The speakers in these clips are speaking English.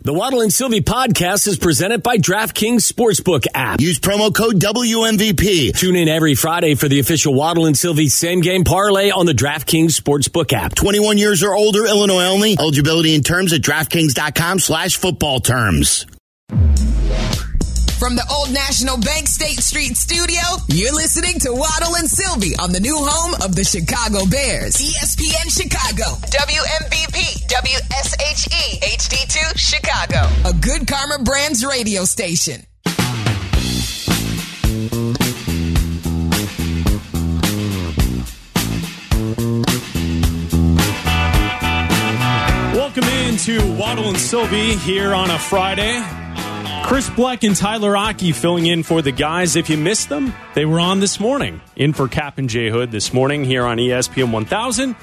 The Waddle and Silvy podcast is presented by DraftKings Sportsbook app. Use promo code WMVP. Tune in every Friday for the official Waddle and Silvy same game parlay on the DraftKings Sportsbook app. 21 years or older, Illinois only. Eligibility and terms at DraftKings.com slash football terms. From the Old National Bank State Street studio, you're listening to Waddle and Silvy on the new home of the Chicago Bears. ESPN Chicago, WMVP, WSHE, HD2, Chicago. A good Karma Brands radio station. Welcome into Waddle and Silvy here on a Friday. Chris Bleck and Tyler Aki filling in for the guys. If you missed them, they were on this morning. In for Kap and J Hood this morning here on ESPN 1000.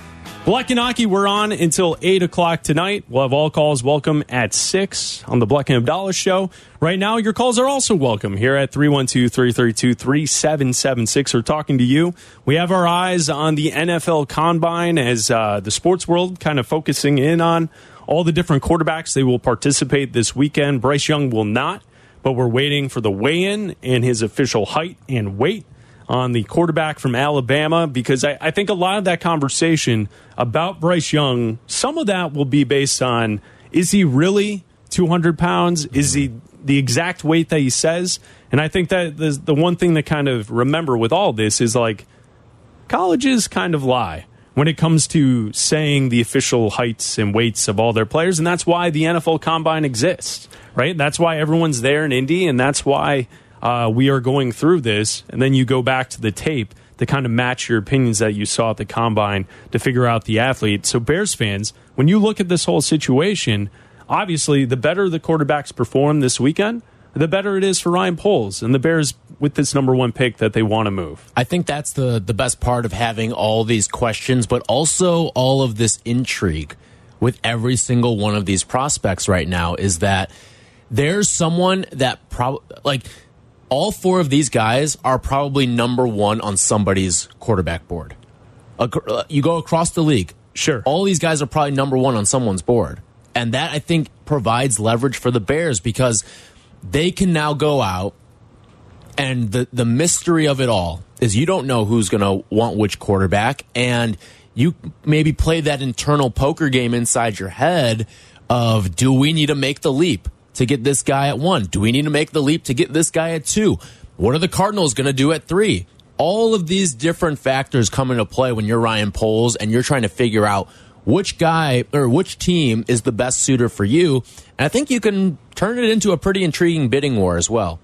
Bleck and Aki were on until 8 o'clock tonight. We'll have all calls welcome at 6 on the Bleck and Abdallah show. Right now, your calls are also welcome here at 312 332 3776. We're talking to you. We have our eyes on the NFL Combine as uh, the sports world kind of focusing in on all the different quarterbacks. They will participate this weekend. Bryce Young will not, but we're waiting for the weigh in and his official height and weight on the quarterback from Alabama because I, I, think a lot of that conversation about Bryce Young, some of that will be based on is he really 200 pounds? Is he the exact weight that he says? And I think that the, the one thing to kind of remember with all this is like colleges kind of lie when it comes to saying the official heights and weights of all their players. And that's why the NFL Combine exists, right? That's why everyone's there in Indy, and that's why uh, we are going through this. And then you go back to the tape to kind of match your opinions that you saw at the Combine to figure out the athlete. So, Bears fans, when you look at this whole situation, obviously the better the quarterbacks perform this weekend, the better it is for Ryan Poles and the Bears with this number one pick that they want to move. I think that's the the best part of having all these questions, but also all of this intrigue with every single one of these prospects right now is that there's someone that probably like all four of these guys are probably number one on somebody's quarterback board. You go across the league. Sure. All these guys are probably number one on someone's board. And that, I think, provides leverage for the Bears because they can now go out and the the mystery of it all is you don't know who's going to want which quarterback and you maybe play that internal poker game inside your head of do we need to make the leap to get this guy at 1 do we need to make the leap to get this guy at 2 what are the cardinals going to do at 3 all of these different factors come into play when you're Ryan Poles and you're trying to figure out which guy or which team is the best suitor for you. And I think you can turn it into a pretty intriguing bidding war as well.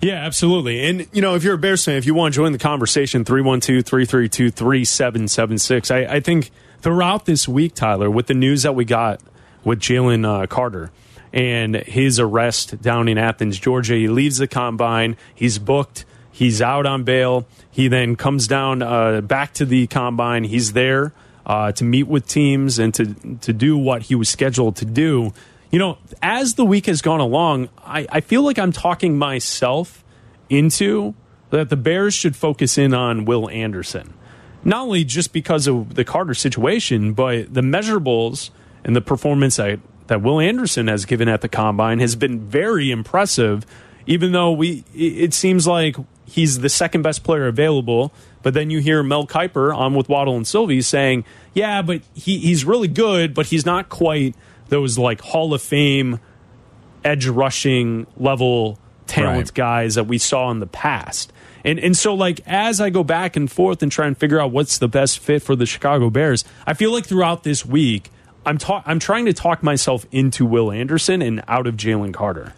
Yeah, absolutely. And, you know, if you're a Bears fan, if you want to join the conversation, 312 332 3776. I think throughout this week, Tyler, with the news that we got with Jalen uh, Carter and his arrest down in Athens, Georgia, he leaves the combine, he's booked, he's out on bail. He then comes down uh, back to the combine, he's there uh, to meet with teams and to to do what he was scheduled to do. You know, as the week has gone along, I, I feel like I'm talking myself into that the Bears should focus in on Will Anderson. Not only just because of the Carter situation, but the measurables and the performance that, that Will Anderson has given at the combine has been very impressive, even though we it seems like he's the second best player available but then you hear Mel Kiper on with Waddle and Silvy saying, yeah, but he, he's really good, but he's not quite those like Hall of Fame edge rushing level talent right. guys that we saw in the past. And and so like as I go back and forth and try and figure out what's the best fit for the Chicago Bears, I feel like throughout this week I'm ta- I'm trying to talk myself into Will Anderson and out of Jalen Carter.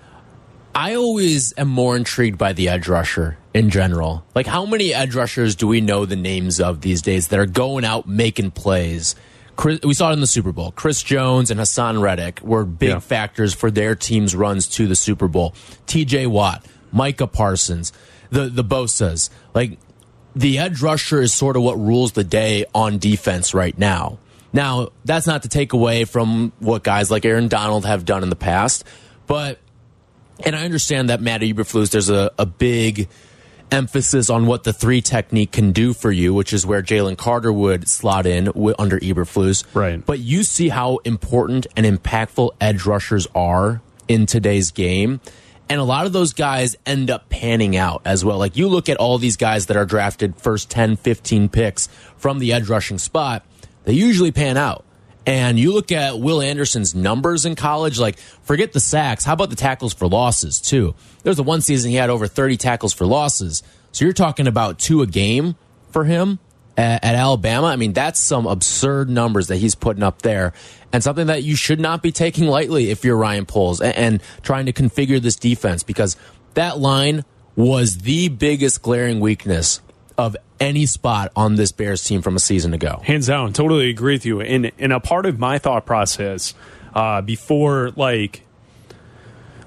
I always am more intrigued by the edge rusher in general. Like, how many edge rushers do we know the names of these days that are going out making plays? Chris, we saw it in the Super Bowl. Chris Jones and Haason Reddick were big yeah. factors for their team's runs to the Super Bowl. T.J. Watt, Micah Parsons, the the Bosa's. Like, the edge rusher is sort of what rules the day on defense right now. Now, that's not to take away from what guys like Aaron Donald have done in the past, but and I understand that Matt Eberflus, there's a, a big emphasis on what the three technique can do for you, which is where Jalen Carter would slot in w- under Eberflus. Right. But you see how important and impactful edge rushers are in today's game. And a lot of those guys end up panning out as well. Like you look at all these guys that are drafted first 10, 15 picks from the edge rushing spot, they usually pan out. And you look at Will Anderson's numbers in college, like forget the sacks. How about the tackles for losses, too? There was the one season he had over 30 tackles for losses. So you're talking about two a game for him at, at Alabama. I mean, that's some absurd numbers that he's putting up there and something that you should not be taking lightly if you're Ryan Poles and, and trying to configure this defense because that line was the biggest glaring weakness of any spot on this Bears team from a season ago. Hands down, totally agree with you. And and a part of my thought process uh, before, like,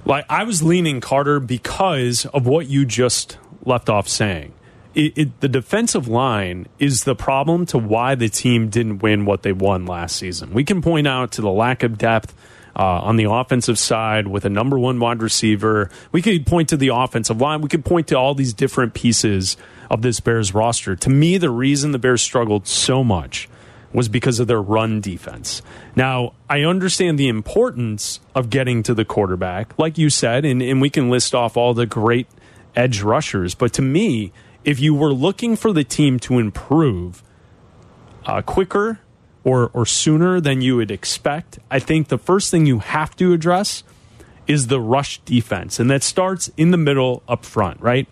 like I was leaning Carter because of what you just left off saying. It, it, the defensive line is the problem to why the team didn't win what they won last season. We can point out to the lack of depth uh, on the offensive side with a number one wide receiver. We could point to the offensive line. We could point to all these different pieces of this Bears roster. To me, the reason the Bears struggled so much was because of their run defense. Now, I understand the importance of getting to the quarterback, like you said, and, and we can list off all the great edge rushers. But to me, if you were looking for the team to improve uh, quicker or, or sooner than you would expect, I think the first thing you have to address is the rush defense. And that starts in the middle up front, right?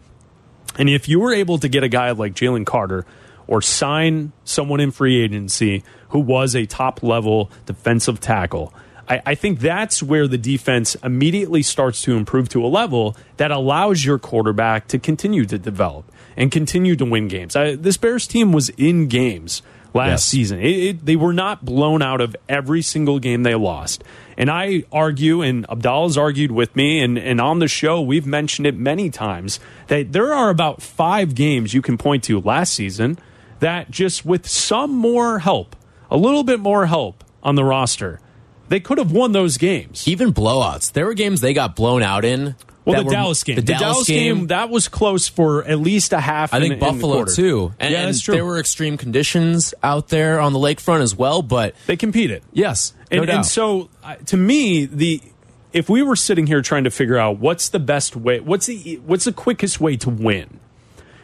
And if you were able to get a guy like Jalen Carter or sign someone in free agency who was a top level defensive tackle, I, I, think that's where the defense immediately starts to improve to a level that allows your quarterback to continue to develop and continue to win games. I, this Bears team was in games last yes. season. It, it, they were not blown out of every single game they lost. And I argue, and Abdallah's argued with me, and, and on the show, we've mentioned it many times, that there are about five games you can point to last season that just with some more help, a little bit more help on the roster, they could have won those games. Even blowouts. There were games they got blown out in. Well, the Dallas game. The, the Dallas, Dallas game, game, that was close for at least a half. I think in, Buffalo in too. And, yeah, that's true. There were extreme conditions out there on the lakefront as well, but they competed. Yes, and, no and so uh, to me, the if we were sitting here trying to figure out what's the best way, what's the what's the quickest way to win,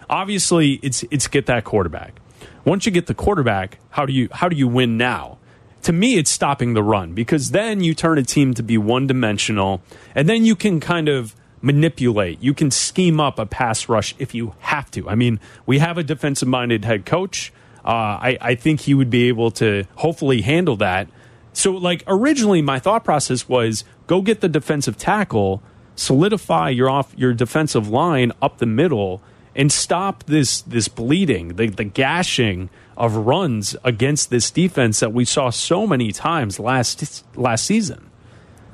obviously it's it's get that quarterback. Once you get the quarterback, how do you how do you win now? To me, it's stopping the run because then you turn a team to be one dimensional, and then you can kind of manipulate. You can scheme up a pass rush if you have to. I mean, we have a defensive minded head coach. Uh, I, I think he would be able to hopefully handle that. So, like, originally, my thought process was go get the defensive tackle, solidify your off your defensive line up the middle, and stop this this bleeding, the, the gashing of runs against this defense that we saw so many times last last season.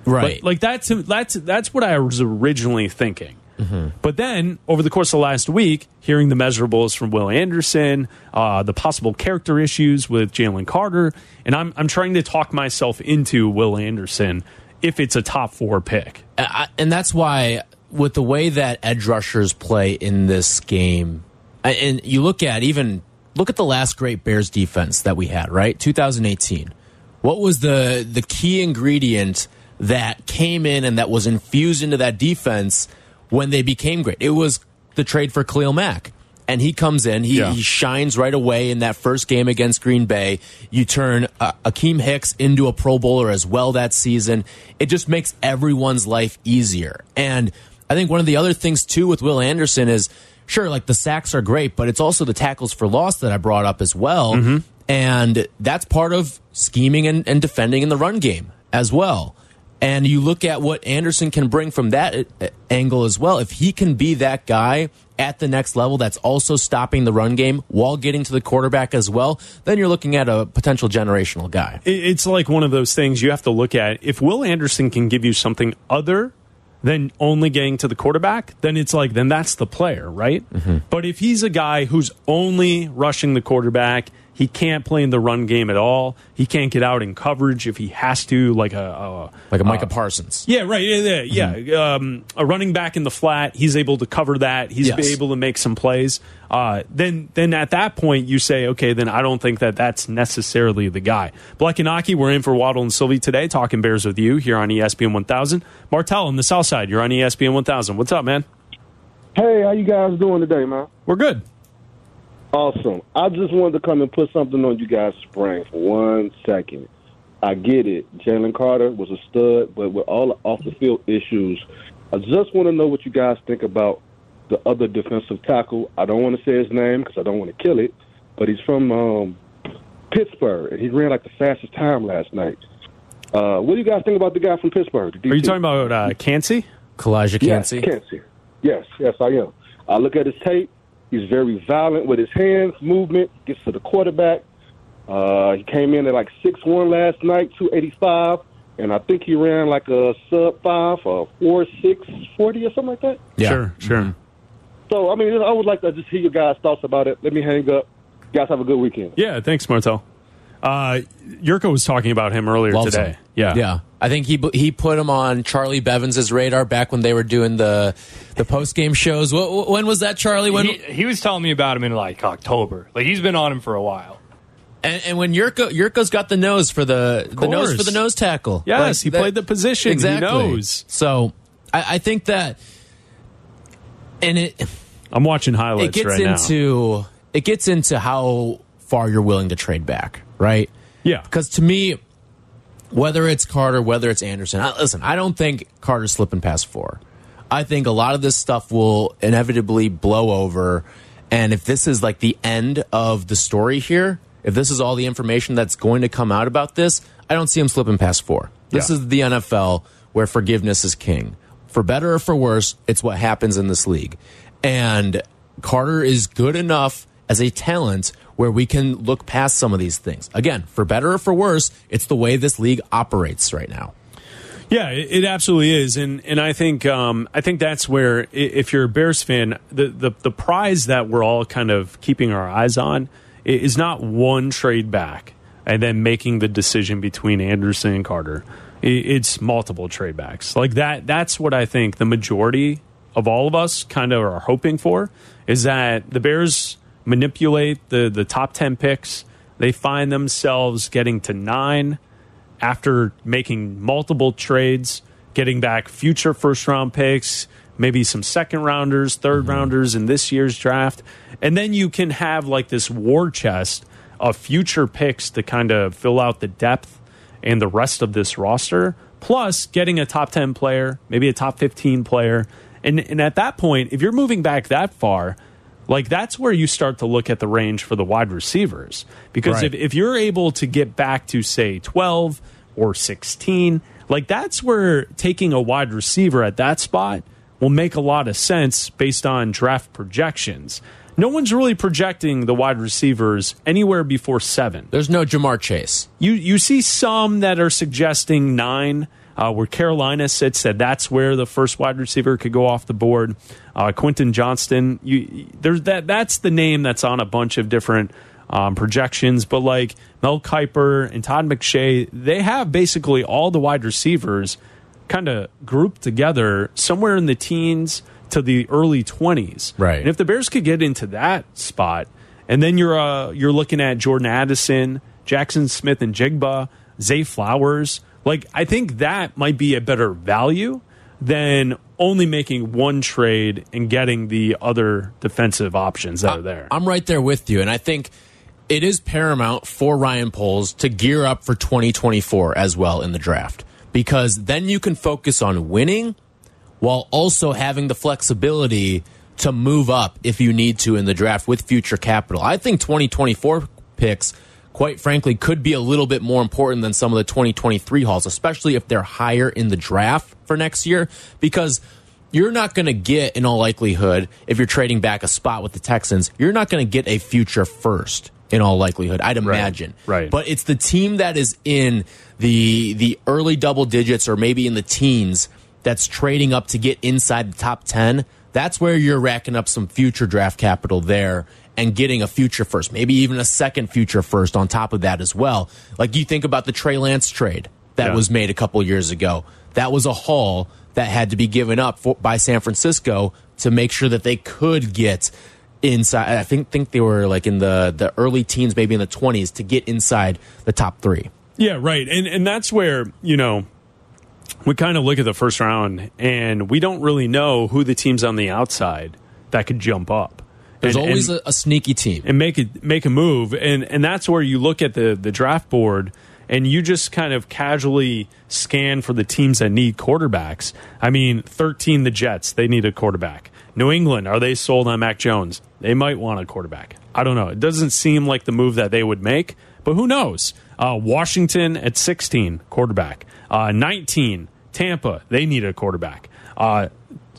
Right. But, like that's that's that's what I was originally thinking. Mm-hmm. But then, over the course of the last week, hearing the measurables from Will Anderson, uh, the possible character issues with Jalen Carter, and I'm I'm trying to talk myself into Will Anderson if it's a top four pick. Uh, and that's why, with the way that edge rushers play in this game, and you look at even look at the last great Bears defense that we had, right? 2018. What was the the key ingredient? That came in and that was infused into that defense when they became great. It was the trade for Khalil Mack. And he comes in, he, yeah. he shines right away in that first game against Green Bay. You turn uh, Akiem Hicks into a Pro Bowler as well that season. It just makes everyone's life easier. And I think one of the other things, too, with Will Anderson is sure, like the sacks are great, but it's also the tackles for loss that I brought up as well. Mm -hmm. And that's part of scheming and, and defending in the run game as well. And you look at what Anderson can bring from that uh, angle as well. If he can be that guy at the next level that's also stopping the run game while getting to the quarterback as well, then you're looking at a potential generational guy. It's like one of those things you have to look at. If Will Anderson can give you something other than only getting to the quarterback, then it's like, then that's the player, right? Mm -hmm. But if he's a guy who's only rushing the quarterback He can't play in the run game at all. He can't get out in coverage if he has to, like a, a like a Micah uh, Parsons. Yeah, right. Yeah, yeah. Mm-hmm. Um, a running back in the flat, he's able to cover that. He's yes. able to make some plays. Uh, then, then at that point, you say, okay, then I don't think that that's necessarily the guy. Bleck and Aki, we're in for Waddle and Silvy today, talking Bears with you here on ESPN 1000. Martell on the South Side, you're on ESPN 1000. What's up, man? Hey, how you guys doing today, man? We're good. Awesome. I just wanted to come and put something on you guys' brain for one second. I get it. Jalen Carter was a stud, but with all the off the field issues, I just want to know what you guys think about the other defensive tackle. I don't want to say his name because I don't want to kill it, but he's from um, Pittsburgh, and he ran like the fastest time last night. Uh, what do you guys think about the guy from Pittsburgh? Are you talking about uh, Kancey? Calijah Kancey? Yes, Kancey. Yes, yes, I am. I look at his tape. He's very violent with his hands, movement, gets to the quarterback. Uh, he came in at like six one last night, 285, and I think he ran like a sub 5 or 4 6 40 or something like that. Yeah. Sure, sure. Mm-hmm. So, I mean, I would like to just hear your guys' thoughts about it. Let me hang up. You guys have a good weekend. Yeah, thanks, Martel. Uh, Jurko was talking about him earlier Loves today. Him. Yeah, yeah. I think he he put him on Charlie Bevins' radar back when they were doing the the post game shows. when was that, Charlie? When he, he, was telling me about him in like October. Like he's been on him for a while. And, and when Jurko Jurko's got the nose for the the nose for the nose tackle. Yes, like, he that, played the position. Exactly. He knows. So I, I think that, and it. I'm watching highlights. It gets right into now. it gets into how far you're willing to trade back, right? Yeah. Because to me, whether it's Carter, whether it's Anderson, I, listen, I don't think Carter's slipping past four. I think a lot of this stuff will inevitably blow over. And if this is like the end of the story here, if this is all the information that's going to come out about this, I don't see him slipping past four. This yeah. is the NFL where forgiveness is king. For better or for worse, it's what happens in this league. And Carter is good enough as a talent where we can look past some of these things. Again, for better or for worse, it's the way this league operates right now. Yeah, it, absolutely is, and and I think um, I think that's where if you're a Bears fan, the, the the prize that we're all kind of keeping our eyes on is not one trade back and then making the decision between Anderson and Carter. It's multiple trade backs like that. That's what I think the majority of all of us kind of are hoping for is that the Bears manipulate the, the top 10 picks. They find themselves getting to nine after making multiple trades, getting back future first round picks, maybe some second rounders, 3rd mm-hmm. rounders in this year's draft. And then you can have like this war chest of future picks to kind of fill out the depth and the rest of this roster, plus getting a top 10 player, maybe a top 15 player. And, and at that point, if you're moving back that far, like that's where you start to look at the range for the wide receivers. Because right. if, if you're able to get back to, say, 12 or 16, like that's where taking a wide receiver at that spot will make a lot of sense based on draft projections. No one's really projecting the wide receivers anywhere before seven. There's no Ja'Marr Chase. You you see some that are suggesting nine uh, where Carolina sits, that that's where the first wide receiver could go off the board. Uh, Quentin Johnston, you, there's that. That's the name that's on a bunch of different um, projections. But like Mel Kiper and Todd McShay, they have basically all the wide receivers kind of grouped together somewhere in the teens to the early twenties. Right. And if the Bears could get into that spot, and then you're uh, you're looking at Jordan Addison, Jackson Smith-Njigba, Zay Flowers. Like, I think that might be a better value than only making one trade and getting the other defensive options that are there. I'm right there with you. And I think it is paramount for Ryan Poles to gear up for 2024 as well in the draft because then you can focus on winning while also having the flexibility to move up if you need to in the draft with future capital. I think 2024 picks quite frankly, could be a little bit more important than some of the 2023 hauls, especially if they're higher in the draft for next year, because you're not going to get, in all likelihood, if you're trading back a spot with the Texans, you're not going to get a future first. In all likelihood, I'd imagine. Right, right. But it's the team that is in the the early double digits or maybe in the teens that's trading up to get inside the top ten that's where you're racking up some future draft capital there and getting a future first, maybe even a second future first on top of that as well. Like you think about the Trey Lance trade that Yeah. was made a couple years ago. That was a haul that had to be given up for, by San Francisco to make sure that they could get inside. I think think they were like in the the early teens, maybe in the twenties, to get inside the top three. Yeah, right. And and that's where, you know, we kind of look at the first round and we don't really know who the teams on the outside that could jump up. There's And- always and- a, a sneaky team. and make it make a move and and that's where you look at the the draft board and you just kind of casually scan for the teams that need quarterbacks. I mean, 13 the Jets, they need a quarterback. New England, are they sold on Mac Jones? They might want a quarterback. I don't know. It doesn't seem like the move that they would make, but who knows? Uh, Washington at 16, quarterback. Uh, 19, Tampa, they need a quarterback. Uh,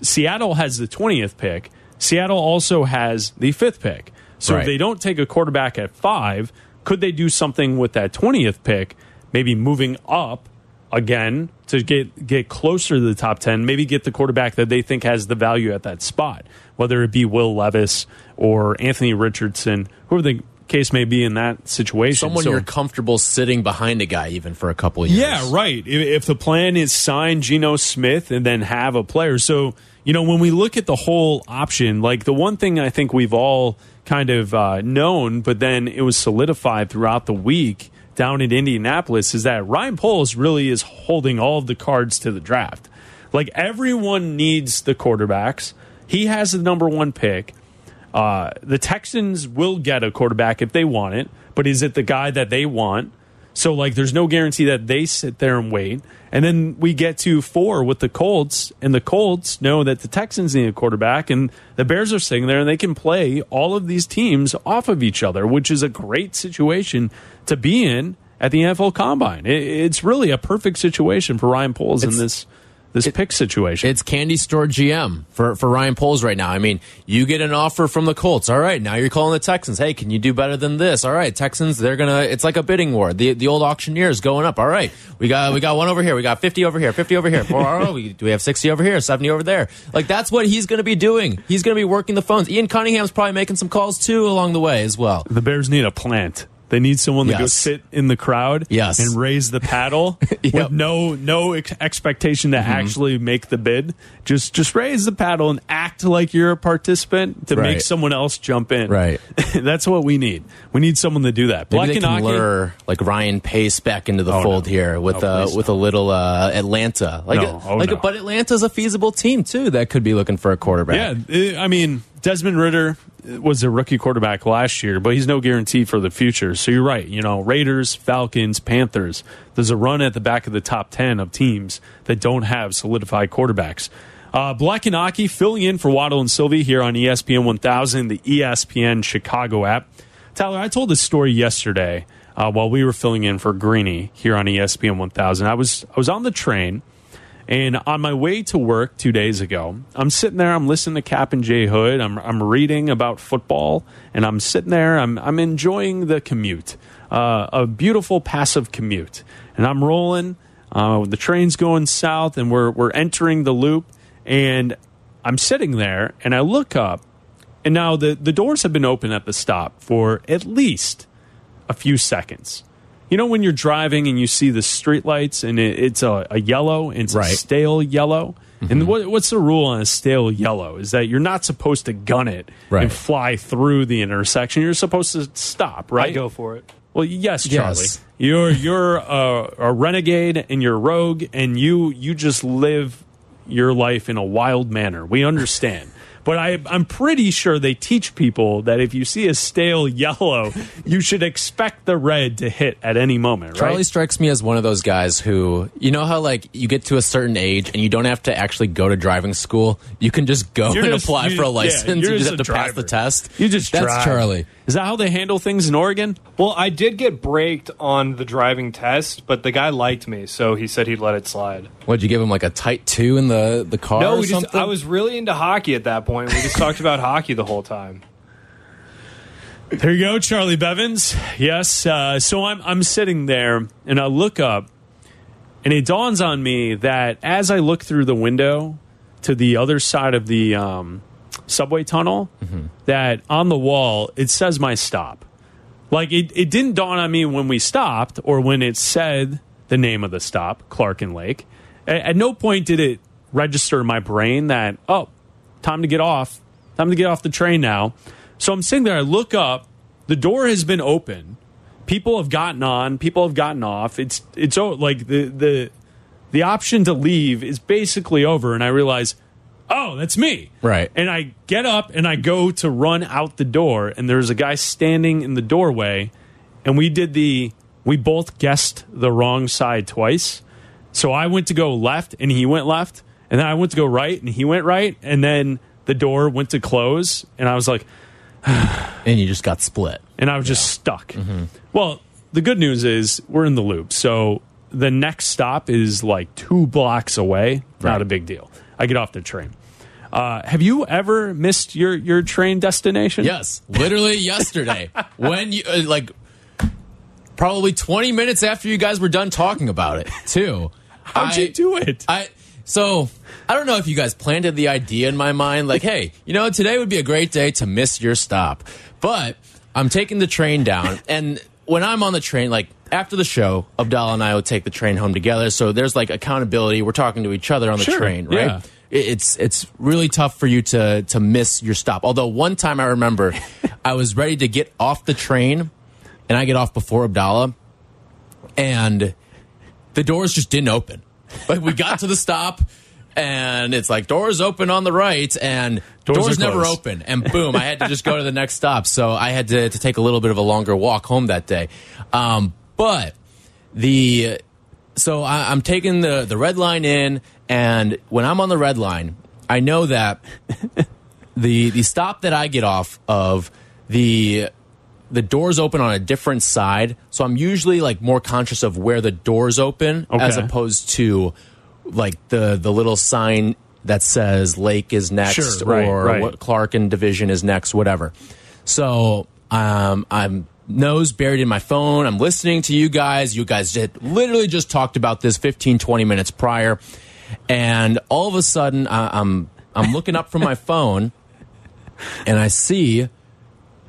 Seattle has the 20th pick. Seattle also has the fifth pick. So Right. if they don't take a quarterback at five, could they do something with that 20th pick, maybe moving up again to get, get closer to the top 10, maybe get the quarterback that they think has the value at that spot, whether it be Will Levis or Anthony Richardson, whoever the case may be in that situation. Someone So- you're comfortable sitting behind a guy even for a couple of years. yeah, right. If, if the plan is sign Geno Smith and then have a player. So, you know, when we look at the whole option, like the one thing I think we've all kind of uh, known, but then it was solidified throughout the week down in Indianapolis, is that Ryan Poles really is holding all of the cards to the draft. Like everyone needs the quarterbacks. He has the number one pick. Uh, the Texans will get a quarterback if they want it, but is it the guy that they want? So, like, there's no guarantee that they sit there and wait. And then we get to four with the Colts, and the Colts know that the Texans need a quarterback, and the Bears are sitting there and they can play all of these teams off of each other, which is a great situation to be in at the NFL Combine. It, it's really a perfect situation for Ryan Poles in It's- this this pick situation. It's candy store GM for, for Ryan Poles right now. I mean, you get an offer from the Colts. All right, now you're calling the Texans. Hey, can you do better than this? All right, Texans, they're gonna. It's like a bidding war. The the old auctioneer is going up. All right, we got we got one over here. We got fifty over here. Fifty over here. Four, oh, we, do we have sixty over here? Seventy over there? Like that's what he's gonna be doing. He's gonna be working the phones. Ian Cunningham's probably making some calls too along the way as well. The Bears need a plant. They need someone to go sit in the crowd Yes. and raise the paddle Yep. with no no ex- expectation to actually make the bid. Just just raise the paddle and act like you're a participant to make someone else jump in. Right. That's what we need. We need someone to do that. Maybe they can Bleck and Aki- lure like Ryan Pace back into the Oh, fold no. here with No, uh, please with a little uh, Atlanta. Like, No. Oh, like, no. but Atlanta's a feasible team too that could be looking for a quarterback. Yeah, uh, I mean Desmond Ridder was a rookie quarterback last year, but he's no guarantee for the future. So you're right. You know, Raiders, Falcons, Panthers. There's a run at the back of the top ten of teams that don't have solidified quarterbacks. Uh, Bleck and Aki filling in for Waddle and Silvy here on ESPN 1000, the ESPN Chicago app. Tyler, I told this story yesterday uh, while we were filling in for Greeny here on ESPN 1000. I was I was on the train. And on my way to work two days ago, I'm sitting there, I'm listening to Kap and Jay Hood, I'm, I'm reading about football, and I'm sitting there, I'm, I'm enjoying the commute, uh, a beautiful passive commute. And I'm rolling, uh, the train's going south, and we're, we're entering the loop, and I'm sitting there, and I look up, and now the, the doors have been open at the stop for at least a few seconds. You know when you're driving and you see the streetlights and it, it's a, a yellow, and it's a stale yellow. Mm-hmm. And what, what's the rule on a stale yellow? Is that you're not supposed to gun it Right. and fly through the intersection. You're supposed to stop, right? I go for it. Well, yes, Charlie. Yes. You're you're a, a renegade and you're a rogue, and you you just live your life in a wild manner. We understand. But I, I'm pretty sure they teach people that if you see a stale yellow, you should expect the red to hit at any moment, right? Charlie strikes me as one of those guys who, you know how like you get to a certain age and you don't have to actually go to driving school. You can just go You're and just- apply for a license. you're you just just have to a pass the test. You just That's drive. Charlie. Is that how they handle things in Oregon? Well, I did get braked on the driving test, but the guy liked me, so he said he'd let it slide. What'd you give him like a tight two in the the car? no, or we just, something? I was really into hockey at that point. We just talked about hockey the whole time. There you go, Charlie Bevins. Yes. Uh, so I'm I'm sitting there and I look up, and it dawns on me that as I look through the window to the other side of the um, subway tunnel that on the wall it says my stop. Like it, it didn't dawn on me when we stopped or when it said the name of the stop, Clark and Lake. At, at no point did it register in my brain that, oh, time to get off. Time to get off the train now. So I'm sitting there, I look up, the door has been open. People have gotten on, people have gotten off. It's it's like the the the option to leave is basically over and I realize, oh, that's me. Right. And I get up and I go to run out the door, and there's a guy standing in the doorway, and we did the we both guessed the wrong side twice. So I went to go left and he went left, and then I went to go right and he went right, and then the door went to close, and I was like, And you just got split. and I was just stuck. Mm-hmm. Well, the good news is we're in the loop. So the next stop is like two blocks away. Not a big deal. I get off the train. Uh, have you ever missed your, your train destination? Yes, literally yesterday when you uh, like probably 20 minutes after you guys were done talking about it, too. How'd I- you do it? I so I don't know if you guys planted the idea in my mind, like, hey, you know, today would be a great day to miss your stop. But I'm taking the train down, and when I'm on the train, like after the show, Abdallah and I would take the train home together. So there's like accountability. We're talking to each other on the Sure, train, right? yeah. It- It's it's really tough for you to to miss your stop. Although one time I remember, I was ready to get off the train, and I get off before Abdallah, and the doors just didn't open. Like we got to the stop and it's like doors open on the right and Doors doors, never open and boom i had to just go to the next stop so i had to, to take a little bit of a longer walk home that day um, but the so I, i'm taking the the red line in and when i'm on the red line i know that the the stop that i get off of the the doors open on a different side. So i'm usually like more conscious of where the doors open as opposed to like the the little sign that says lake is next Sure, right, or right. what clark and division is next whatever. So um i'm nose buried in my phone. I'm listening to you guys. You guys did literally just talked about this 15 20 minutes prior and all of a sudden I, i'm i'm looking up from my phone and i see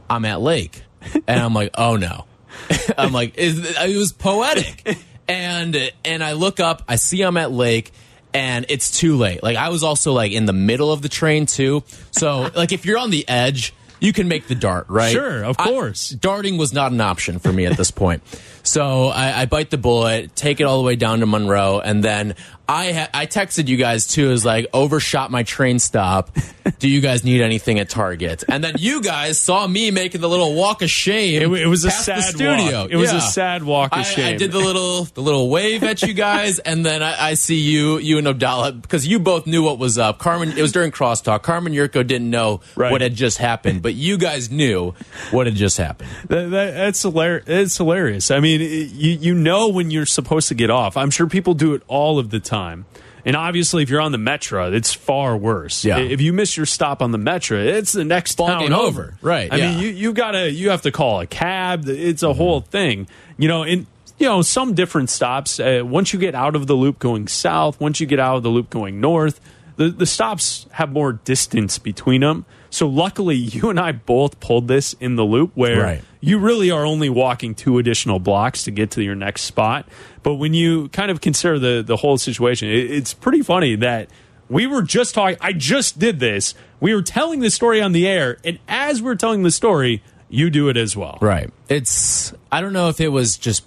i'm at lake. And i'm like oh no. I'm like it, it was poetic. And and i look up i see i'm at lake and it's too late. Like i was also like in the middle of the train too. So like if you're on the edge you can make the dart right? Sure, of I- course. darting was not an option for me at this point so I, I bite the bullet take it all the way down to monroe and then i ha- i texted you guys too as like overshot my train stop do you guys need anything at target and then you guys saw me making the little walk of shame It, it was a sad studio. walk. It was Yeah. a sad walk of I, shame. I did the little the little wave at you guys, and then I, I see you you and Abdallah because you both knew what was up. Carmen, it was during crosstalk. Carmen Jurko didn't know Right. what had just happened, but you guys knew what had just happened. That, that, that's hilarious. It's hilarious. I mean, it- you you know when you're supposed to get off. I'm sure people do it all of the time. And obviously, if you're on the Metro, it's far worse. Yeah. If you miss your stop on the Metro, it's the next Ball town over. over. Right, I mean, you you gotta you have to call a cab. It's a whole thing. You know, and you know some different stops. Uh, once you get out of the loop going south, once you get out of the loop going north, the the stops have more distance between them. So luckily, you and I both pulled this in the loop where Right. you really are only walking two additional blocks to get to your next spot. But when you kind of consider the the whole situation, it, it's pretty funny that we were just talking. I just did this. We were telling the story on the air, and as we're telling the story, you do it as well. Right. It's I don't know if it was just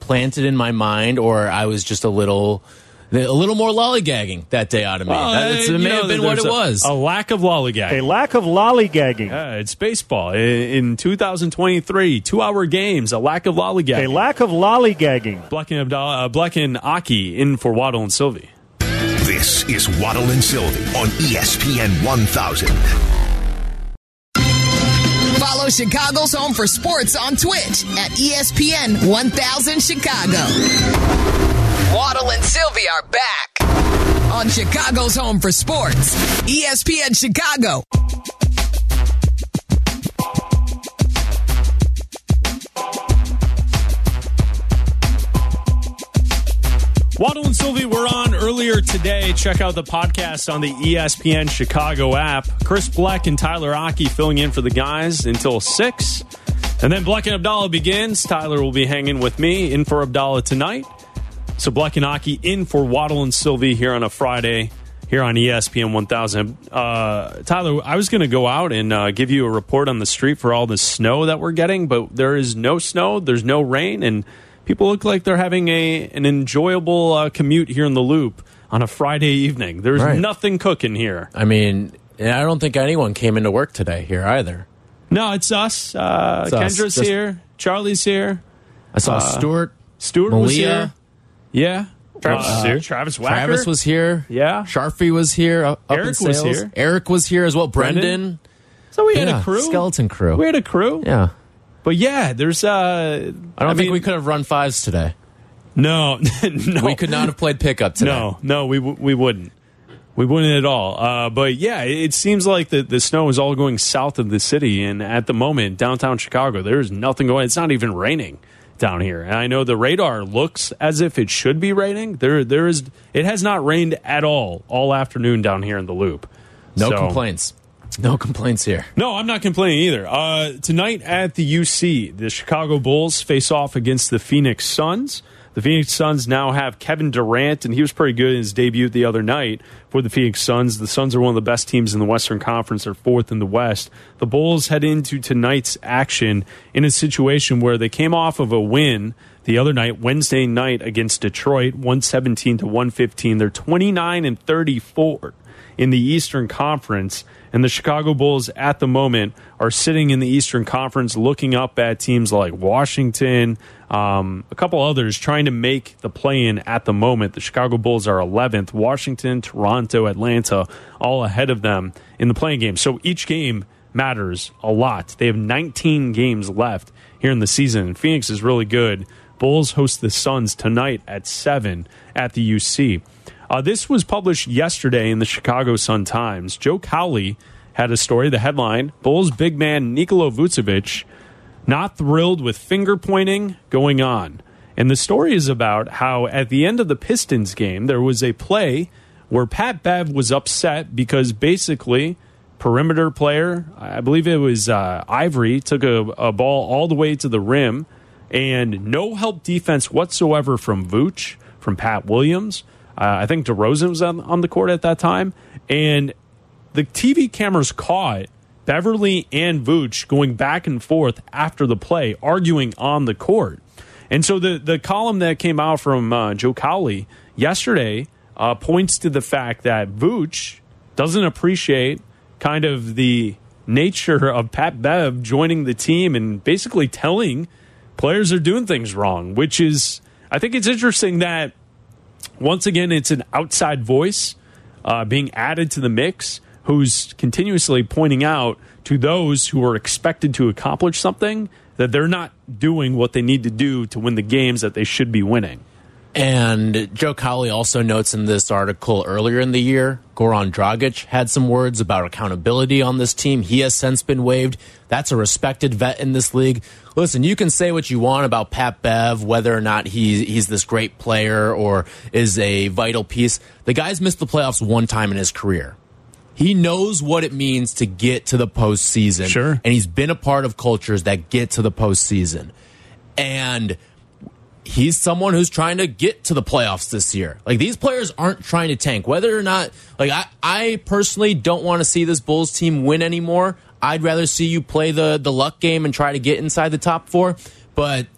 planted in my mind or I was just a little a little more lollygagging that day out of me. Well, That- it's- uh, it you may know, have been what it a- was. A lack of lollygagging. A lack of lollygagging. Yeah, it's baseball in, in 2023. Two hour games. A lack of lollygagging. A lack of lollygagging. Bleck and Abdallah, uh, Bleck and Aki in for Waddle and Silvy. This is Waddle and Silvy on ESPN 1000. Follow Chicago's Home for Sports on Twitch at ESPN 1000 Chicago. Waddle and Silvy are back on Chicago's Home for Sports, ESPN Chicago. Waddle and Silvy were on earlier earlier today, check out the podcast on the ESPN Chicago app. Chris Bleck and Tyler Aki filling in for the guys until 6. And then Bleck and Abdallah begins. Tyler will be hanging with me in for Abdallah tonight. So Bleck and Aki in for Waddle and Silvy here on a Friday here on ESPN 1000. Uh, Tyler, I was going to go out and uh, give you a report on the street for all the snow that we're getting, but there is no snow, there's no rain, and people look like they're having a an enjoyable uh, commute here in the Loop on a Friday evening. There's Right. nothing cooking here. I mean, I don't think anyone came into work today here either. No, it's us. Uh, It's us. Kendra's Just- here. Charlie's here. I saw Uh, Stuart. Stuart was Malia. here. Yeah. Travis Uh, is here. Travis Wacker. Travis was here. Yeah. Sharfie was here. Up, up in Eric was here. Eric was here as well. Brendan. Brendan. So we had Yeah, a crew. skeleton crew. We had a crew. Yeah. But yeah, there's uh I don't think mean, we could have run fives today. No, no. We could not have played pickup today. No, no, we w- we wouldn't. We wouldn't at all. Uh, but yeah, it, it seems like the, the snow is all going south of the city, and at the moment, downtown Chicago, there's nothing going. It's not even raining down here. And I know the radar looks as if it should be raining. There, there is. It has not rained at all all afternoon down here in the Loop. No So- complaints. No complaints here. no, I'm not complaining either. Uh, tonight at the UC, the Chicago Bulls face off against the Phoenix Suns. The Phoenix Suns now have Kevin Durant, and he was pretty good in his debut the other night for the Phoenix Suns. The Suns are one of the best teams in the Western Conference. They're fourth in the West. The Bulls head into tonight's action in a situation where they came off of a win the other night, Wednesday night against Detroit, 117 to 115. They're 29 and 34 in the Eastern Conference. And the Chicago Bulls at the moment are sitting in the Eastern Conference looking up at teams like Washington, um, a couple others trying to make the play in at the moment. The Chicago Bulls are 11th, Washington, Toronto, Atlanta, all ahead of them in the playing game. So each game matters a lot. They have 19 games left here in the season. Phoenix is really good. Bulls host the Suns tonight at 7 at the UC. Uh, this was published yesterday in the Chicago Sun Times. Joe Cowley had a story. The headline Bulls big man Nikola Vucevic not thrilled with finger pointing going on. And the story is about how at the end of the Pistons game, there was a play where Pat Bev was upset because basically, perimeter player, I believe it was uh, Ivey, took a, a ball all the way to the rim and no help defense whatsoever from Vooch, from Pat Williams. Uh, I think DeRozan was on, on the court at that time. And the TV cameras caught Beverley and Vooch going back and forth after the play, arguing on the court. And so the, the column that came out from uh, Joe Cowley yesterday uh, points to the fact that Vooch doesn't appreciate kind of the nature of Pat Bev joining the team and basically telling players are doing things wrong, which is, I think it's interesting that once again, it's an outside voice uh, being added to the mix who's continuously pointing out to those who are expected to accomplish something that they're not doing what they need to do to win the games that they should be winning. And Joe Cowley also notes in this article earlier in the year, Goran Dragic had some words about accountability on this team. He has since been waived. That's a respected vet in this league. Listen, you can say what you want about Pat Bev, whether or not he, he's this great player or is a vital piece. The guy's missed the playoffs one time in his career. He knows what it means to get to the postseason. Sure. And he's been a part of cultures that get to the postseason. And he's someone who's trying to get to the playoffs this year. Like these players aren't trying to tank. Whether or not like I, I personally don't want to see this Bulls team win anymore. I'd rather see you play the the luck game and try to get inside the top four. But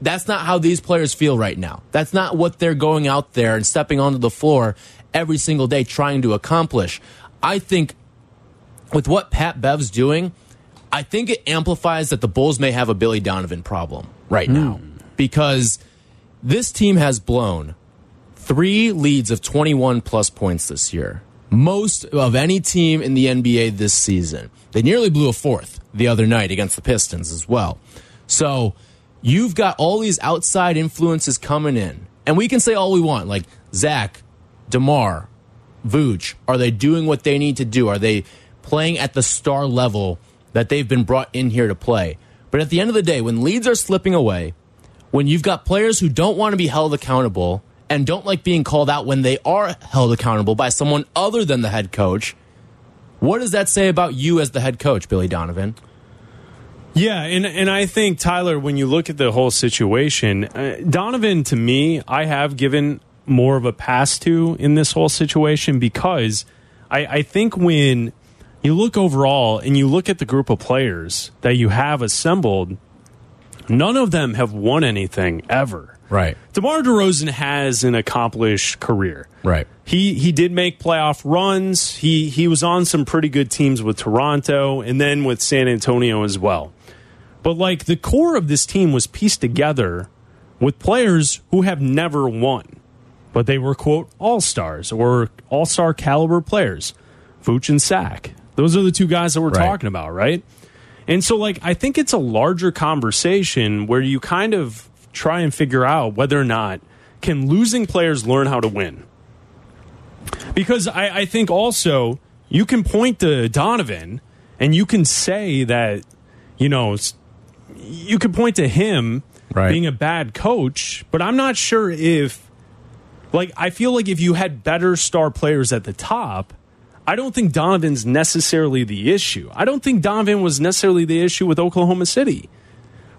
that's not how these players feel right now. That's not what they're going out there and stepping onto the floor every single day trying to accomplish. I think with what Pat Bev's doing, I think it amplifies that the Bulls may have a Billy Donovan problem right hmm. now because this team has blown three leads of 21 plus points this year. Most of any team in the NBA this season. They nearly blew a fourth the other night against the Pistons as well. So you've got all these outside influences coming in. And we can say all we want, like Zach, DeMar, Vooch, are they doing what they need to do? Are they playing at the star level that they've been brought in here to play? But at the end of the day, when leads are slipping away, when you've got players who don't want to be held accountable and don't like being called out when they are held accountable by someone other than the head coach. What does that say about you as the head coach, Billy Donovan? Yeah, and and I think Tyler, when you look at the whole situation, uh, Donovan to me, I have given more of a pass to in this whole situation because I, I think when you look overall and you look at the group of players that you have assembled, none of them have won anything ever. Right. DeMar DeRozan has an accomplished career. Right. He he did make playoff runs. He he was on some pretty good teams with Toronto and then with San Antonio as well. But like the core of this team was pieced together with players who have never won. But they were quote all-stars or all-star caliber players. Vooch and Zach. Those are the two guys that we're Right. talking about, right? And so like I think it's a larger conversation where you kind of try and figure out whether or not can losing players learn how to win. Because I, I think also you can point to Donovan and you can say that, you know, you can point to him Right. being a bad coach, but I'm not sure if, like, I feel like if you had better star players at the top, I don't think Donovan's necessarily the issue. I don't think Donovan was necessarily the issue with Oklahoma City,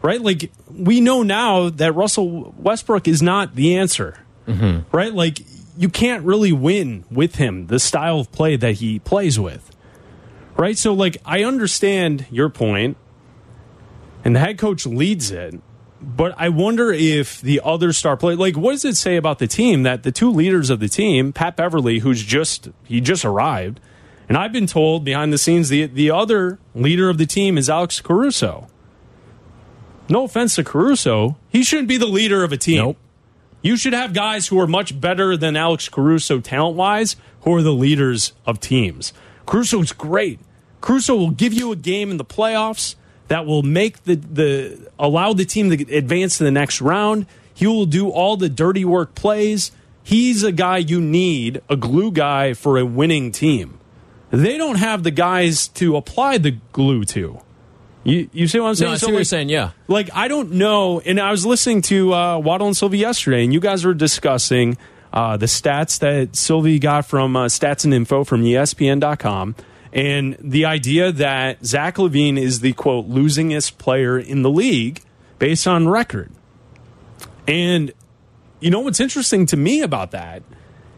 right? Like, we know now that Russell Westbrook is not the answer, mm-hmm. right? Like, you can't really win with him, the style of play that he plays with, right? So, like, I understand your point, and the head coach leads it. But I wonder if the other star player, like, what does it say about the team that the two leaders of the team, Pat Beverley, who's just he just arrived, and I've been told behind the scenes the the other leader of the team is Alex Caruso. No offense to Caruso, he shouldn't be the leader of a team. Nope. You should have guys who are much better than Alex Caruso talent wise, who are the leaders of teams. Caruso's great. Caruso will give you a game in the playoffs that will make the, the allow the team to advance to the next round. He will do all the dirty work plays. He's a guy you need, a glue guy for a winning team. They don't have the guys to apply the glue to. You, you see what I'm saying? No, I see So, what you're like- saying. Yeah. like I don't know, and I was listening to uh, Waddle and Silvy yesterday, and you guys were discussing uh, the stats that Silvy got from uh, Stats and Info from ESPN.com, and the idea that Zach LaVine is the quote losingest player in the league based on record. And you know what's interesting to me about that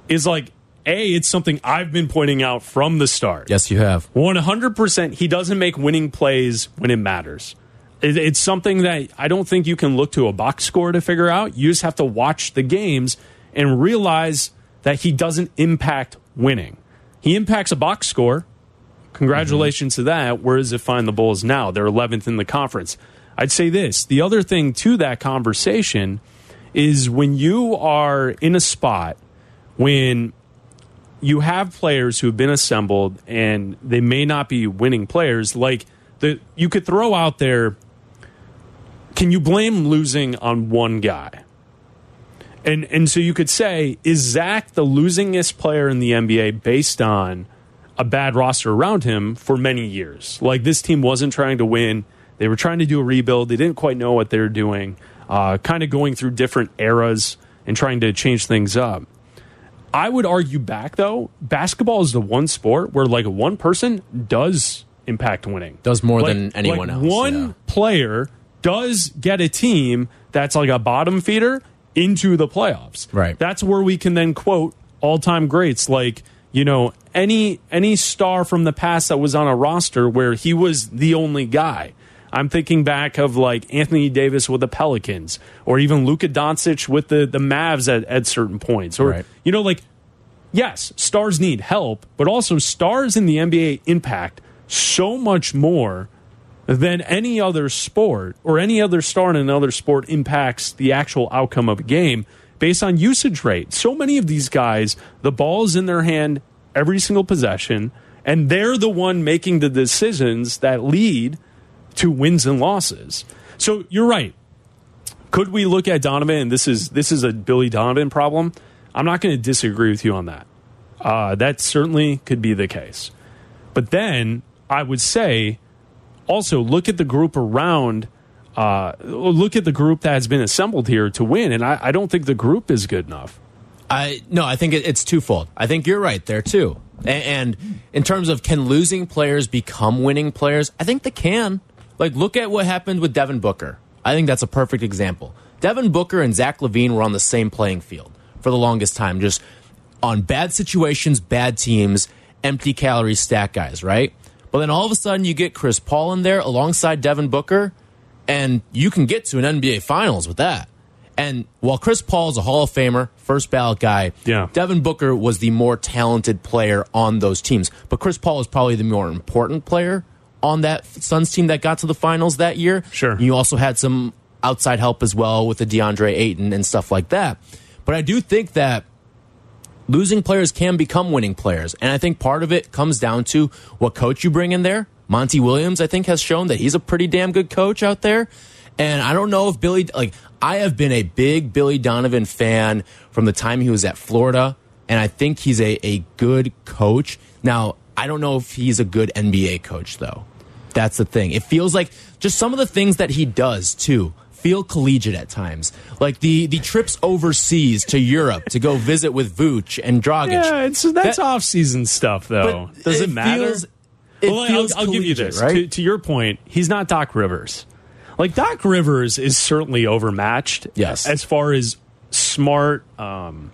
is like, a, it's something I've been pointing out from the start. Yes, you have. 100% he doesn't make winning plays when it matters. It's something that I don't think you can look to a box score to figure out. You just have to watch the games and realize that he doesn't impact winning. He impacts a box score. Congratulations to that. Where does it find the Bulls now? They're 11th in the conference. I'd say this the other thing to that conversation is when you are in a spot when you have players who have been assembled and they may not be winning players like the you could throw out there can you blame losing on one guy and and so you could say is Zach the losingest player in the NBA based on a bad roster around him for many years like this team wasn't trying to win they were trying to do a rebuild they didn't quite know what they were doing uh, kind of going through different eras and trying to change things up I would argue back though, basketball is the one sport where like one person does impact winning. Does more Like- than anyone like else. One yeah. player does get a team that's like a bottom feeder into the playoffs. Right. That's where we can then quote all-time greats like, you know, any any star from the past that was on a roster where he was the only guy. I'm thinking back of like Anthony Davis with the Pelicans, or even Luka Doncic with the the Mavs at, at certain points, or Right. you know, like yes, stars need help, but also stars in the NBA impact so much more than any other sport or any other star in another sport impacts the actual outcome of a game based on usage rate. So many of these guys, the ball's in their hand every single possession, and they're the one making the decisions that lead to wins and losses. So you're right. Could we look at Donovan and this is this is a Billy Donovan problem? I'm not going to disagree with you on that. Uh, that certainly could be the case. But then I would say also look at the group around. Uh, look at the group that has been assembled here to win, and I, I don't think the group is good enough. I no, I think it, it's twofold. I think you're right there too. A- And in terms of can losing players become winning players, I think they can. Like look at what happened with Devin Booker. I think that's a perfect example. Devin Booker and Zach LaVine were on the same playing field for the longest time, just on bad situations, bad teams, empty calorie stack guys, right? But then all of a sudden you get Chris Paul in there alongside Devin Booker, and you can get to an NBA Finals with that. And while Chris Paul is a Hall of Famer, first ballot guy, Yeah. Devin Booker was the more talented player on those teams. But Chris Paul is probably the more important player on that Suns team that got to the finals that year. Sure. You also had some outside help as well with the DeAndre Ayton and stuff like that. But I do think that losing players can become winning players. And I think part of it comes down to what coach you bring in there. Monty Williams, I think, has shown that he's a pretty damn good coach out there. And I don't know if Billy, like, I have been a big Billy Donovan fan from the time he was at Florida. And I think he's a, a good coach. Now, I don't know if he's a good NBA coach, though. That's the thing. It feels like just some of the things that he does, too feel collegiate at times. Like the the trips overseas to Europe to go visit with Vooch and Dragic. Yeah, it's that's That- off season stuff though. Does it, it matter? feels- well, feels I'll, I'll give you this. right? To, to your point, he's not Doc Rivers. Like Doc Rivers is certainly overmatched. Yes. as far as smart, um,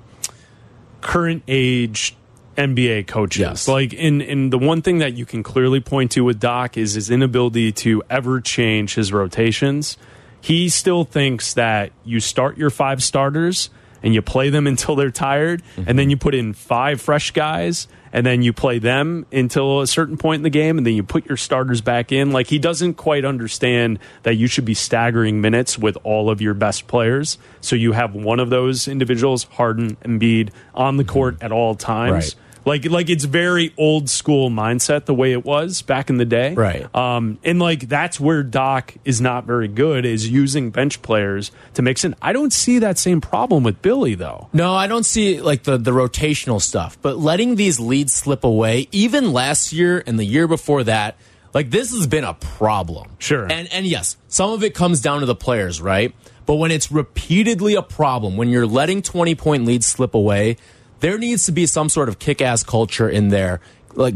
current age NBA coaches. Yes. Like, in in the one thing that you can clearly point to with Doc is his inability to ever change his rotations. He still thinks that you start your five starters and you play them until they're tired, and then you put in five fresh guys, and then you play them until a certain point in the game, and then you put your starters back in. Like he doesn't quite understand that you should be staggering minutes with all of your best players, so you have one of those individuals, Harden, Embiid, on the court at all times. Right. Like, like it's very old school mindset the way it was back in the day, Right. Um, and like that's where Doc is not very good is using bench players to mix in. I don't see that same problem with Billy though. No, I don't see like the the rotational stuff, but letting these leads slip away, even last year and the year before that, like this has been a problem. Sure. And and yes, some of it comes down to the players, right? But when it's repeatedly a problem, when you're letting 20 point leads slip away, there needs to be some sort of kick ass culture in there. Like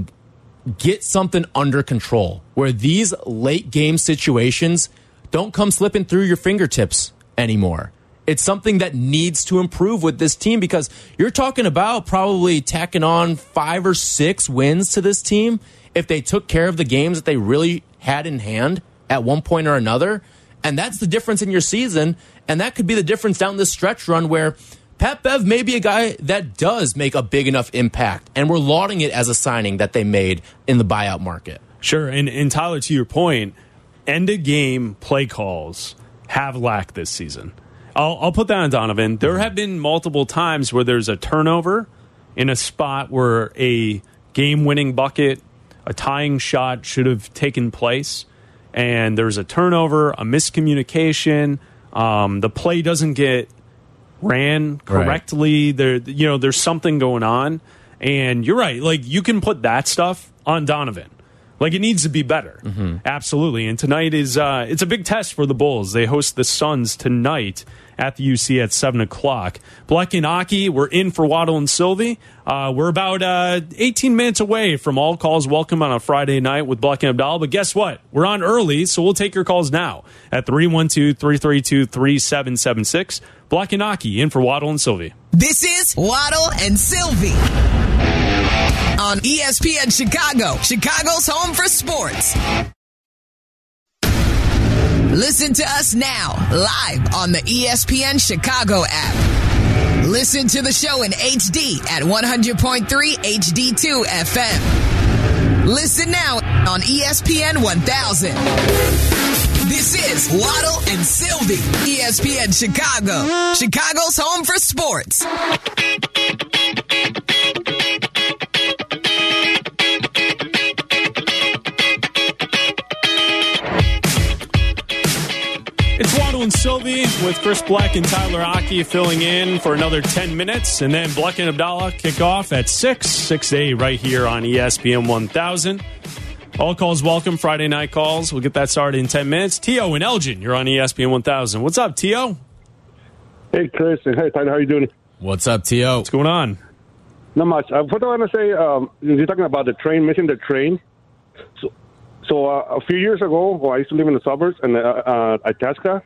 get something under control where these late game situations don't come slipping through your fingertips anymore. It's something that needs to improve with this team because you're talking about probably tacking on five or six wins to this team if they took care of the games that they really had in hand at one point or another. And that's the difference in your season. And that could be the difference down this stretch run where Pat Bev may be a guy that does make a big enough impact. And we're lauding it as a signing that they made in the buyout market. Sure, and and Tyler, to your point, end of game play calls have lacked this season. I'll, I'll put that on Donovan. There have been multiple times where there's a turnover in a spot where a game winning bucket, a tying shot should have taken place, and there's a turnover, a miscommunication. Um, the play doesn't get ran correctly. There, you know, there's something going on, and you're right. Like you can put that stuff on Donovan. Like it needs to be better, absolutely. And tonight is uh, it's a big test for the Bulls. They host the Suns tonight at the UC at seven o'clock. Bleck and Aki, we're in for Waddle and Silvy. Uh, we're about uh, 18 minutes away from all calls welcome on a Friday night with Bleck and Abdal. But guess what? We're on early, so we'll take your calls now at 312 332 3776. Bleck and Aki in for Waddle and Silvy. This is Waddle and Silvy on ESPN Chicago, Chicago's home for sports. Listen to us now, live on the ESPN Chicago app. Listen to the show in HD at 100.3 HD2 FM. Listen now on ESPN 1000. This is Waddle and Silvy, ESPN Chicago, Chicago's home for sports. And Silvy with Chris Bleck and Tyler Aki filling in for another 10 minutes. And then Bleck and Abdallah kick off at 6, 6 to 8 right here on ESPN 1000. All calls welcome, Friday night calls. We'll get that started in 10 minutes. T.O. and Elgin, you're on ESPN 1000. What's up, T.O.? Hey, Chris, and hey, Tyler, how you doing? What's up, T.O.? What's going on? Not much. Uh, what I want to say, um, you're talking about the train, missing the train. So, so uh, a few years ago, when I used to live in the suburbs and uh, uh, Itasca,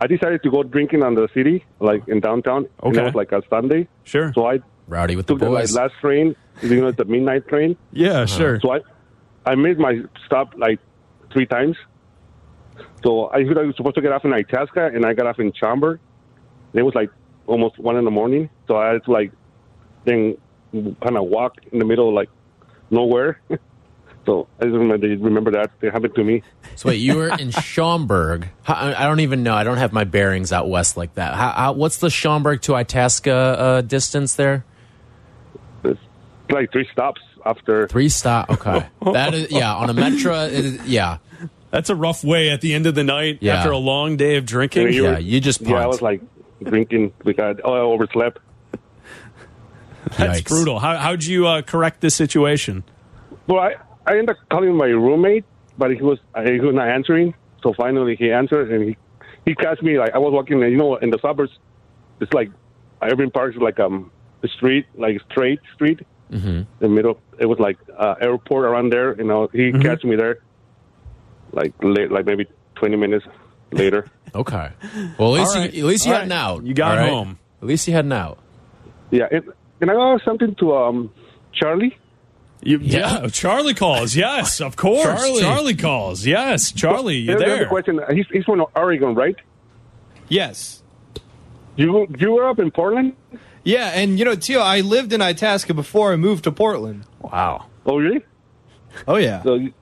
I decided to go drinking on the city, like in downtown. And Okay. it was like a Sunday. Sure. So I Rowdy with the took the like, last train, you know, the midnight train. Yeah, uh-huh. sure. So I, I made my stop like three times. So I I was supposed to get off in Itasca, and I got off in Schaumburg. It was like almost one in the morning, so I had to like then kind of walk in the middle, like nowhere. so I just remember, remember that They have it happened to me. So wait, you were in Schaumburg. I I don't even know. I don't have my bearings out west like that. How, how, what's the Schaumburg to Itasca uh, distance there? It's like three stops after. Three stop. Okay, that is yeah. On a metro, it is, yeah, That's a rough way at the end of the night Yeah. after a long day of drinking. And you yeah. were- You just Yeah, I was like drinking. We got oh, I overslept. That's Yikes. brutal. How, how'd you uh, correct the situation? Well, I, I ended up calling my roommate, but he was uh, he was not answering. So finally, he answered, and he he catch me like I was walking. You know, in the suburbs, it's like Irving Park is like um a street, like straight street. Mm-hmm. The middle, it was like uh, airport around there. You know, he catch me there, like late, like maybe twenty minutes later. Okay. Well, at least All right. you, at least you All had an right. out. You got all right? home. At least you had an out. yeah, and, can I ask something to um Charlie? You, Yeah. yeah. Charlie calls. Yes, of course. Charlie. Charlie, calls. Yes, Charlie, you Here's the other there? question. He's he's from Oregon, right? Yes. You you were up in Portland? Yeah, and you know, Tio, I lived in Itasca before I moved to Portland. Wow. Oh, really? Oh yeah. So, you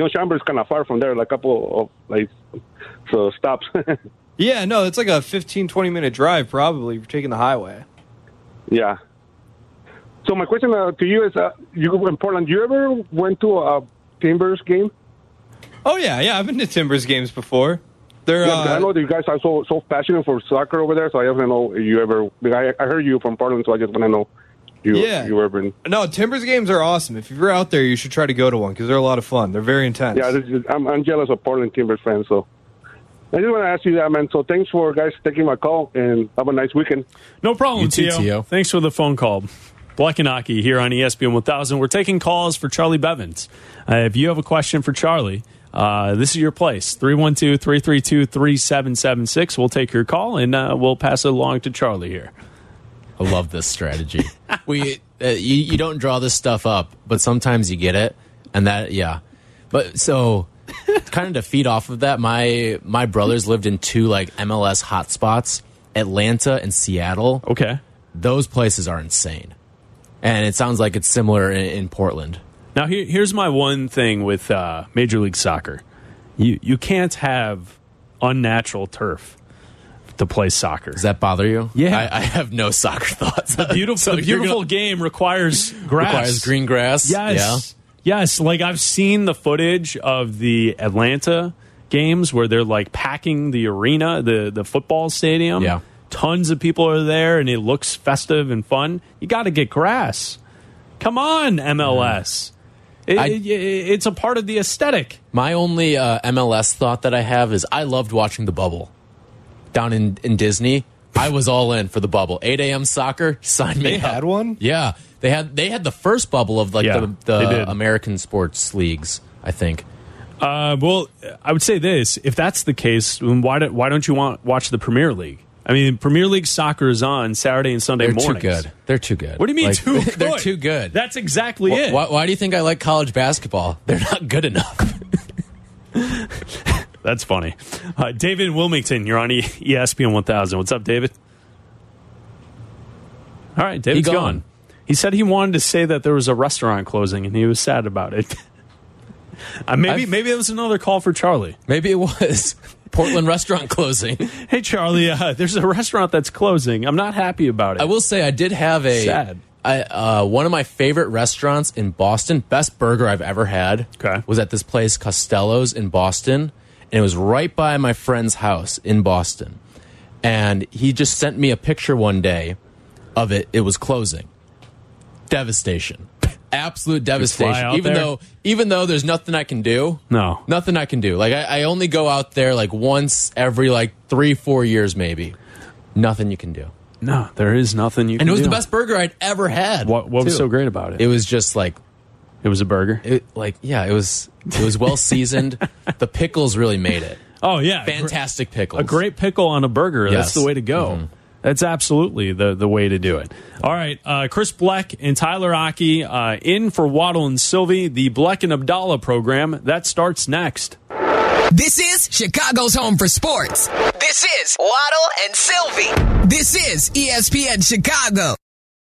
know, Schaumburg's kind of far from there, like a couple of like so stops. Yeah, no, it's like a 15, 20 minute drive probably if you're taking the highway. yeah. So my question uh, to you is, uh, you were in Portland. You ever went to a Timbers game? Oh yeah, yeah, I've been to Timbers games before. They're Yeah, 'cause I uh, know that you guys are so so passionate for soccer over there. So I just want to know if you ever. I, I heard you from Portland, so I just want to know you Yeah. you ever been. no Timbers games are awesome. If you're out there, you should try to go to one because they're a lot of fun. They're very intense. Yeah, this is, I'm, I'm jealous of Portland Timbers fans. So I just want to ask you that, man. So thanks for guys taking my call and have a nice weekend. No problem, You too, Tio. Tio. Thanks for the phone call. Black and Aki here on ESPN 1000. We're taking calls for Charlie Bevins. Uh, if you have a question for Charlie, uh, this is your place 312 332 3776. We'll take your call and uh, we'll pass it along to Charlie here. I love this strategy. we uh, you, you don't draw this stuff up, but sometimes you get it, and that yeah. But so kind of to feed off of that, my my brothers lived in two like MLS hotspots, Atlanta and Seattle. Okay. Those places are insane, and it sounds like it's similar in, in Portland. Now, here, here's my one thing with uh, Major League Soccer you, you can't have unnatural turf to play soccer. Does that bother you? Yeah. I, I have no soccer thoughts. The beautiful, So the beautiful gonna- game requires grass. requires green grass. Yes. Yes. Like I've seen the footage of the Atlanta games where they're like packing the arena, the, the football stadium. Yeah. Tons of people are there and it looks festive and fun. You got to get grass. Come on, MLS. It- I- it- it's a part of the aesthetic. My only uh, MLS thought that I have is I loved watching the bubble down in, in Disney. I was all in for the bubble. 8 a.m. soccer, sign me they up. had one. Yeah, they had they had the first bubble of like Yeah, the, the. American sports leagues. I think. Uh, well, I would say this: if that's the case, why do, why don't you want watch the Premier League? I mean, Premier League soccer is on Saturday and Sunday morning. They're mornings. too good. They're too good. What do you mean Like, too good? They're too good. That's exactly it. why, why do you think I like college basketball? They're not good enough. That's funny. Uh, David Wilmington, you're on ESPN 1000. What's up, David? All right, David's He gone. gone. He said he wanted to say that there was a restaurant closing, and he was sad about it. uh, maybe I've- maybe it was another call for Charlie. Maybe it was Portland restaurant closing. Hey, Charlie, uh, there's a restaurant that's closing. I'm not happy about it. I will say I did have a Sad. I, uh, one of my favorite restaurants in Boston, best burger I've ever had, Okay. was at this place Costello's in Boston, and it was right by my friend's house in Boston. And he just sent me a picture one day of it. It was closing. Devastation, absolute devastation. Even there? though, even though there's nothing I can do. No. nothing I can do. Like I, I only go out there like once every like three, four years, maybe. Nothing you can do. No, there is nothing you. and can do. And it was do. the best burger I'd ever had. What, what was so great about it? It was just like It was a burger. it, like yeah, it was it was well seasoned. the pickles really made it. oh yeah, Fantastic pickles. A great pickle on a burger. That's Yes. Mm-hmm. the way to go. That's absolutely the, the way to do it. All right, uh, Chris Bleck and Tyler Aki uh, in for Waddle and Silvy. The Bleck and Abdallah program that starts next. This is Chicago's home for sports. This is Waddle and Silvy. This is ESPN Chicago.